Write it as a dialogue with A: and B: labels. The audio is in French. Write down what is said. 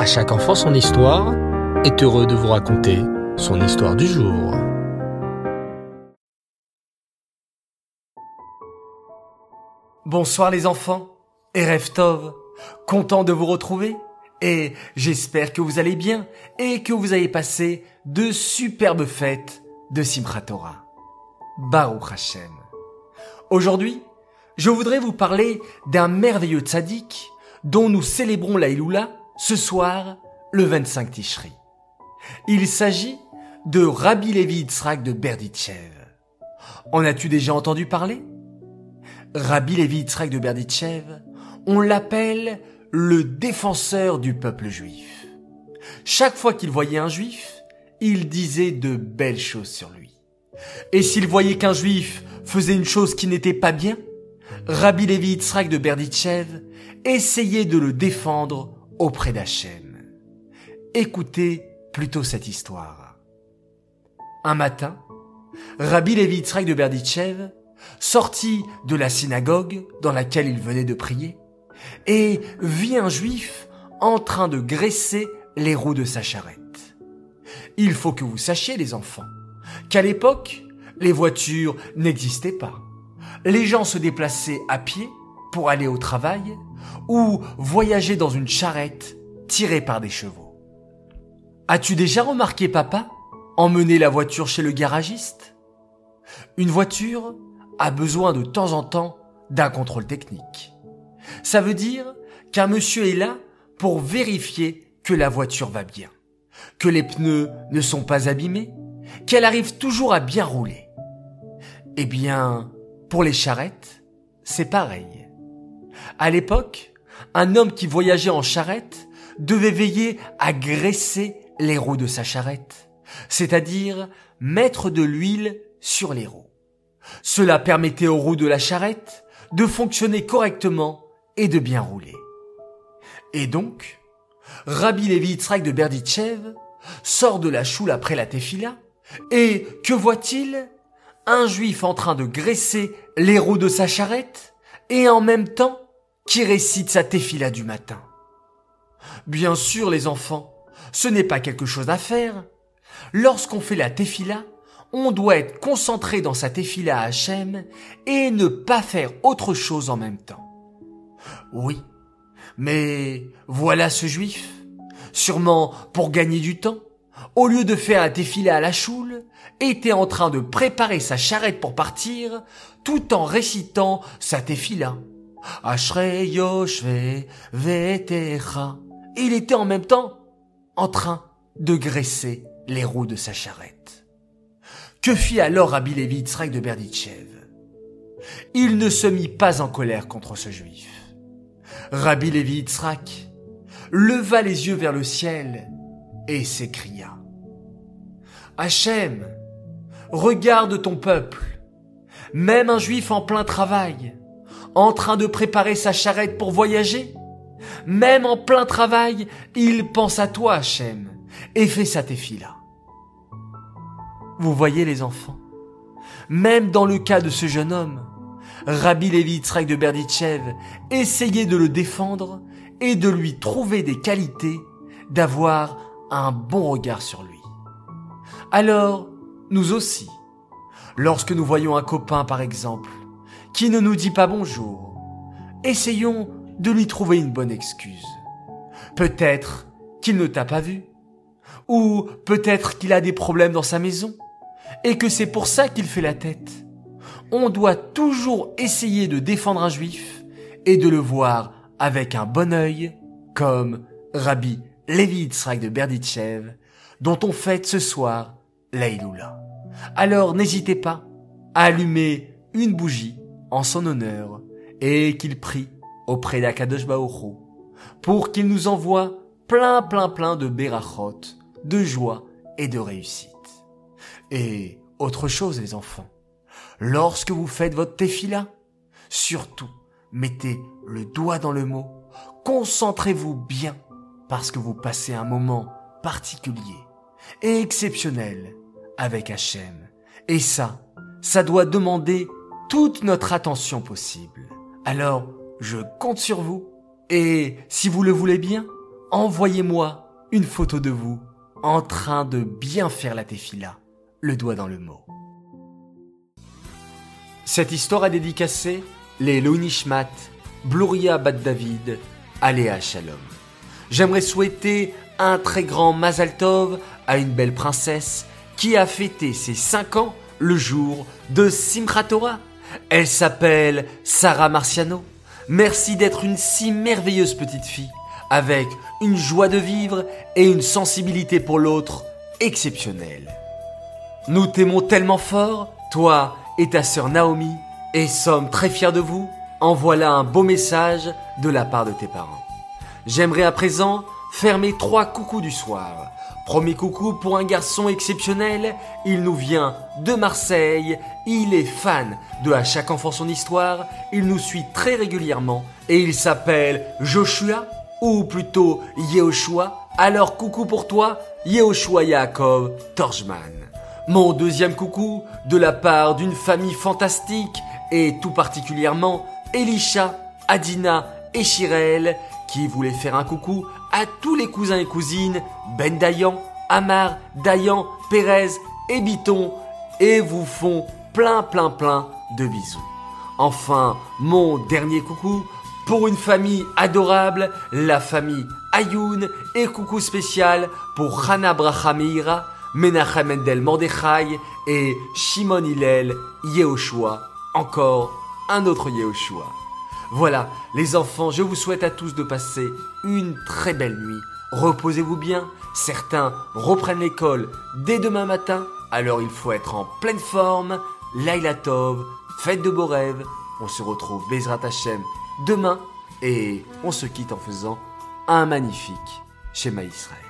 A: À chaque enfant son histoire est heureux de vous raconter son histoire du jour.
B: Bonsoir les enfants, et Tov, content de vous retrouver, et j'espère que vous allez bien et que vous avez passé de superbes fêtes de Simchat Torah. Baruch Hashem. Aujourd'hui, je voudrais vous parler d'un merveilleux tzaddik dont nous célébrons la Iloula ce soir, le 25 Tishri. Il s'agit de Rabbi Levi Yitzhak de Berditchev. En as-tu déjà entendu parler? Rabbi Levi Yitzhak de Berditchev, on l'appelle le défenseur du peuple juif. Chaque fois qu'il voyait un juif, il disait de belles choses sur lui. Et s'il voyait qu'un juif faisait une chose qui n'était pas bien, Rabbi Levi Yitzhak de Berditchev essayait de le défendre auprès d'Hachem. Écoutez plutôt cette histoire. Un matin, Rabbi Levi de Berditchev sortit de la synagogue dans laquelle il venait de prier et vit un juif en train de graisser les roues de sa charrette. Il faut que vous sachiez, les enfants, qu'à l'époque, les voitures n'existaient pas. Les gens se déplaçaient à pied pour aller au travail ou voyager dans une charrette tirée par des chevaux. As-tu déjà remarqué, papa, emmener la voiture chez le garagiste? Une voiture a besoin de temps en temps d'un contrôle technique. Ça veut dire qu'un monsieur est là pour vérifier que la voiture va bien, que les pneus ne sont pas abîmés, qu'elle arrive toujours à bien rouler. Eh bien, pour les charrettes, c'est pareil. À l'époque, un homme qui voyageait en charrette devait veiller à graisser les roues de sa charrette, c'est-à-dire mettre de l'huile sur les roues. Cela permettait aux roues de la charrette de fonctionner correctement et de bien rouler. Et donc, Rabbi Levi Yitzhak de Berditchev sort de la choule après la tefila, et que voit-il? Un juif en train de graisser les roues de sa charrette, et en même temps qui récite sa tefila du matin. Bien sûr, les enfants, ce n'est pas quelque chose à faire. Lorsqu'on fait la tefila, on doit être concentré dans sa tefila à Hachem et ne pas faire autre chose en même temps. Oui, mais voilà ce juif, sûrement pour gagner du temps, au lieu de faire un défilé à la choule, était en train de préparer sa charrette pour partir, tout en récitant sa tefila. Il était en même temps en train de graisser les roues de sa charrette. Que fit alors Rabbi Levi de Berditchev? Il ne se mit pas en colère contre ce juif. Rabbi Levi Yitzhak leva les yeux vers le ciel et s'écria Hachem, regarde ton peuple, même un juif en plein travail, en train de préparer sa charrette pour voyager, même en plein travail, il pense à toi, Hachem, et fait sa téfila. Vous voyez les enfants, même dans le cas de ce jeune homme, Rabbi Levi de Berditchev essayait de le défendre et de lui trouver des qualités, d'avoir un bon regard sur lui. Alors, nous aussi, lorsque nous voyons un copain par exemple, qui ne nous dit pas bonjour, essayons de lui trouver une bonne excuse. Peut-être qu'il ne t'a pas vu, ou peut-être qu'il a des problèmes dans sa maison, et que c'est pour ça qu'il fait la tête on doit toujours essayer de défendre un juif et de le voir avec un bon œil, comme Rabbi Levi Yitzhak de Berditchev, dont on fête ce soir l'Aïloula. Alors n'hésitez pas à allumer une bougie en son honneur et qu'il prie auprès d'Akadosh Baoru pour qu'il nous envoie plein plein plein de berachot, de joie et de réussite. Et autre chose les enfants, Lorsque vous faites votre tefila, surtout, mettez le doigt dans le mot, concentrez-vous bien, parce que vous passez un moment particulier et exceptionnel avec Hachem. Et ça, ça doit demander toute notre attention possible. Alors, je compte sur vous, et si vous le voulez bien, envoyez-moi une photo de vous en train de bien faire la tefila, le doigt dans le mot. Cette histoire a dédicacé les Lounishmat, Bluria Bad David, Aléa Shalom. J'aimerais souhaiter un très grand Mazal Tov à une belle princesse qui a fêté ses 5 ans le jour de Simchat Torah. Elle s'appelle Sarah Marciano. Merci d'être une si merveilleuse petite fille, avec une joie de vivre et une sensibilité pour l'autre exceptionnelle. Nous t'aimons tellement fort, toi et ta sœur Naomi, et sommes très fiers de vous. En voilà un beau message de la part de tes parents. J'aimerais à présent faire mes trois coucous du soir. Premier coucou pour un garçon exceptionnel, il nous vient de Marseille, il est fan de À chaque enfant son histoire, il nous suit très régulièrement et il s'appelle Joshua ou plutôt Yehoshua. Alors coucou pour toi, Yehoshua Yaakov Torjman. Mon deuxième coucou de la part d'une famille fantastique et tout particulièrement Elisha, Adina et Shirel qui voulaient faire un coucou à tous les cousins et cousines Ben Dayan, Amar, Dayan, Pérez et Biton et vous font plein plein plein de bisous. Enfin, mon dernier coucou pour une famille adorable, la famille Ayoun et coucou spécial pour Hana Brachamira, Menachem Mendel Mordechai et Shimon Hillel Yehoshua. Encore un autre Yehoshua. Voilà, les enfants, je vous souhaite à tous de passer une très belle nuit. Reposez-vous bien. Certains reprennent l'école dès demain matin, alors il faut être en pleine forme. Laila Tov, faites de beaux rêves. On se retrouve Bezrat Hashem demain et on se quitte en faisant un magnifique schéma Israël.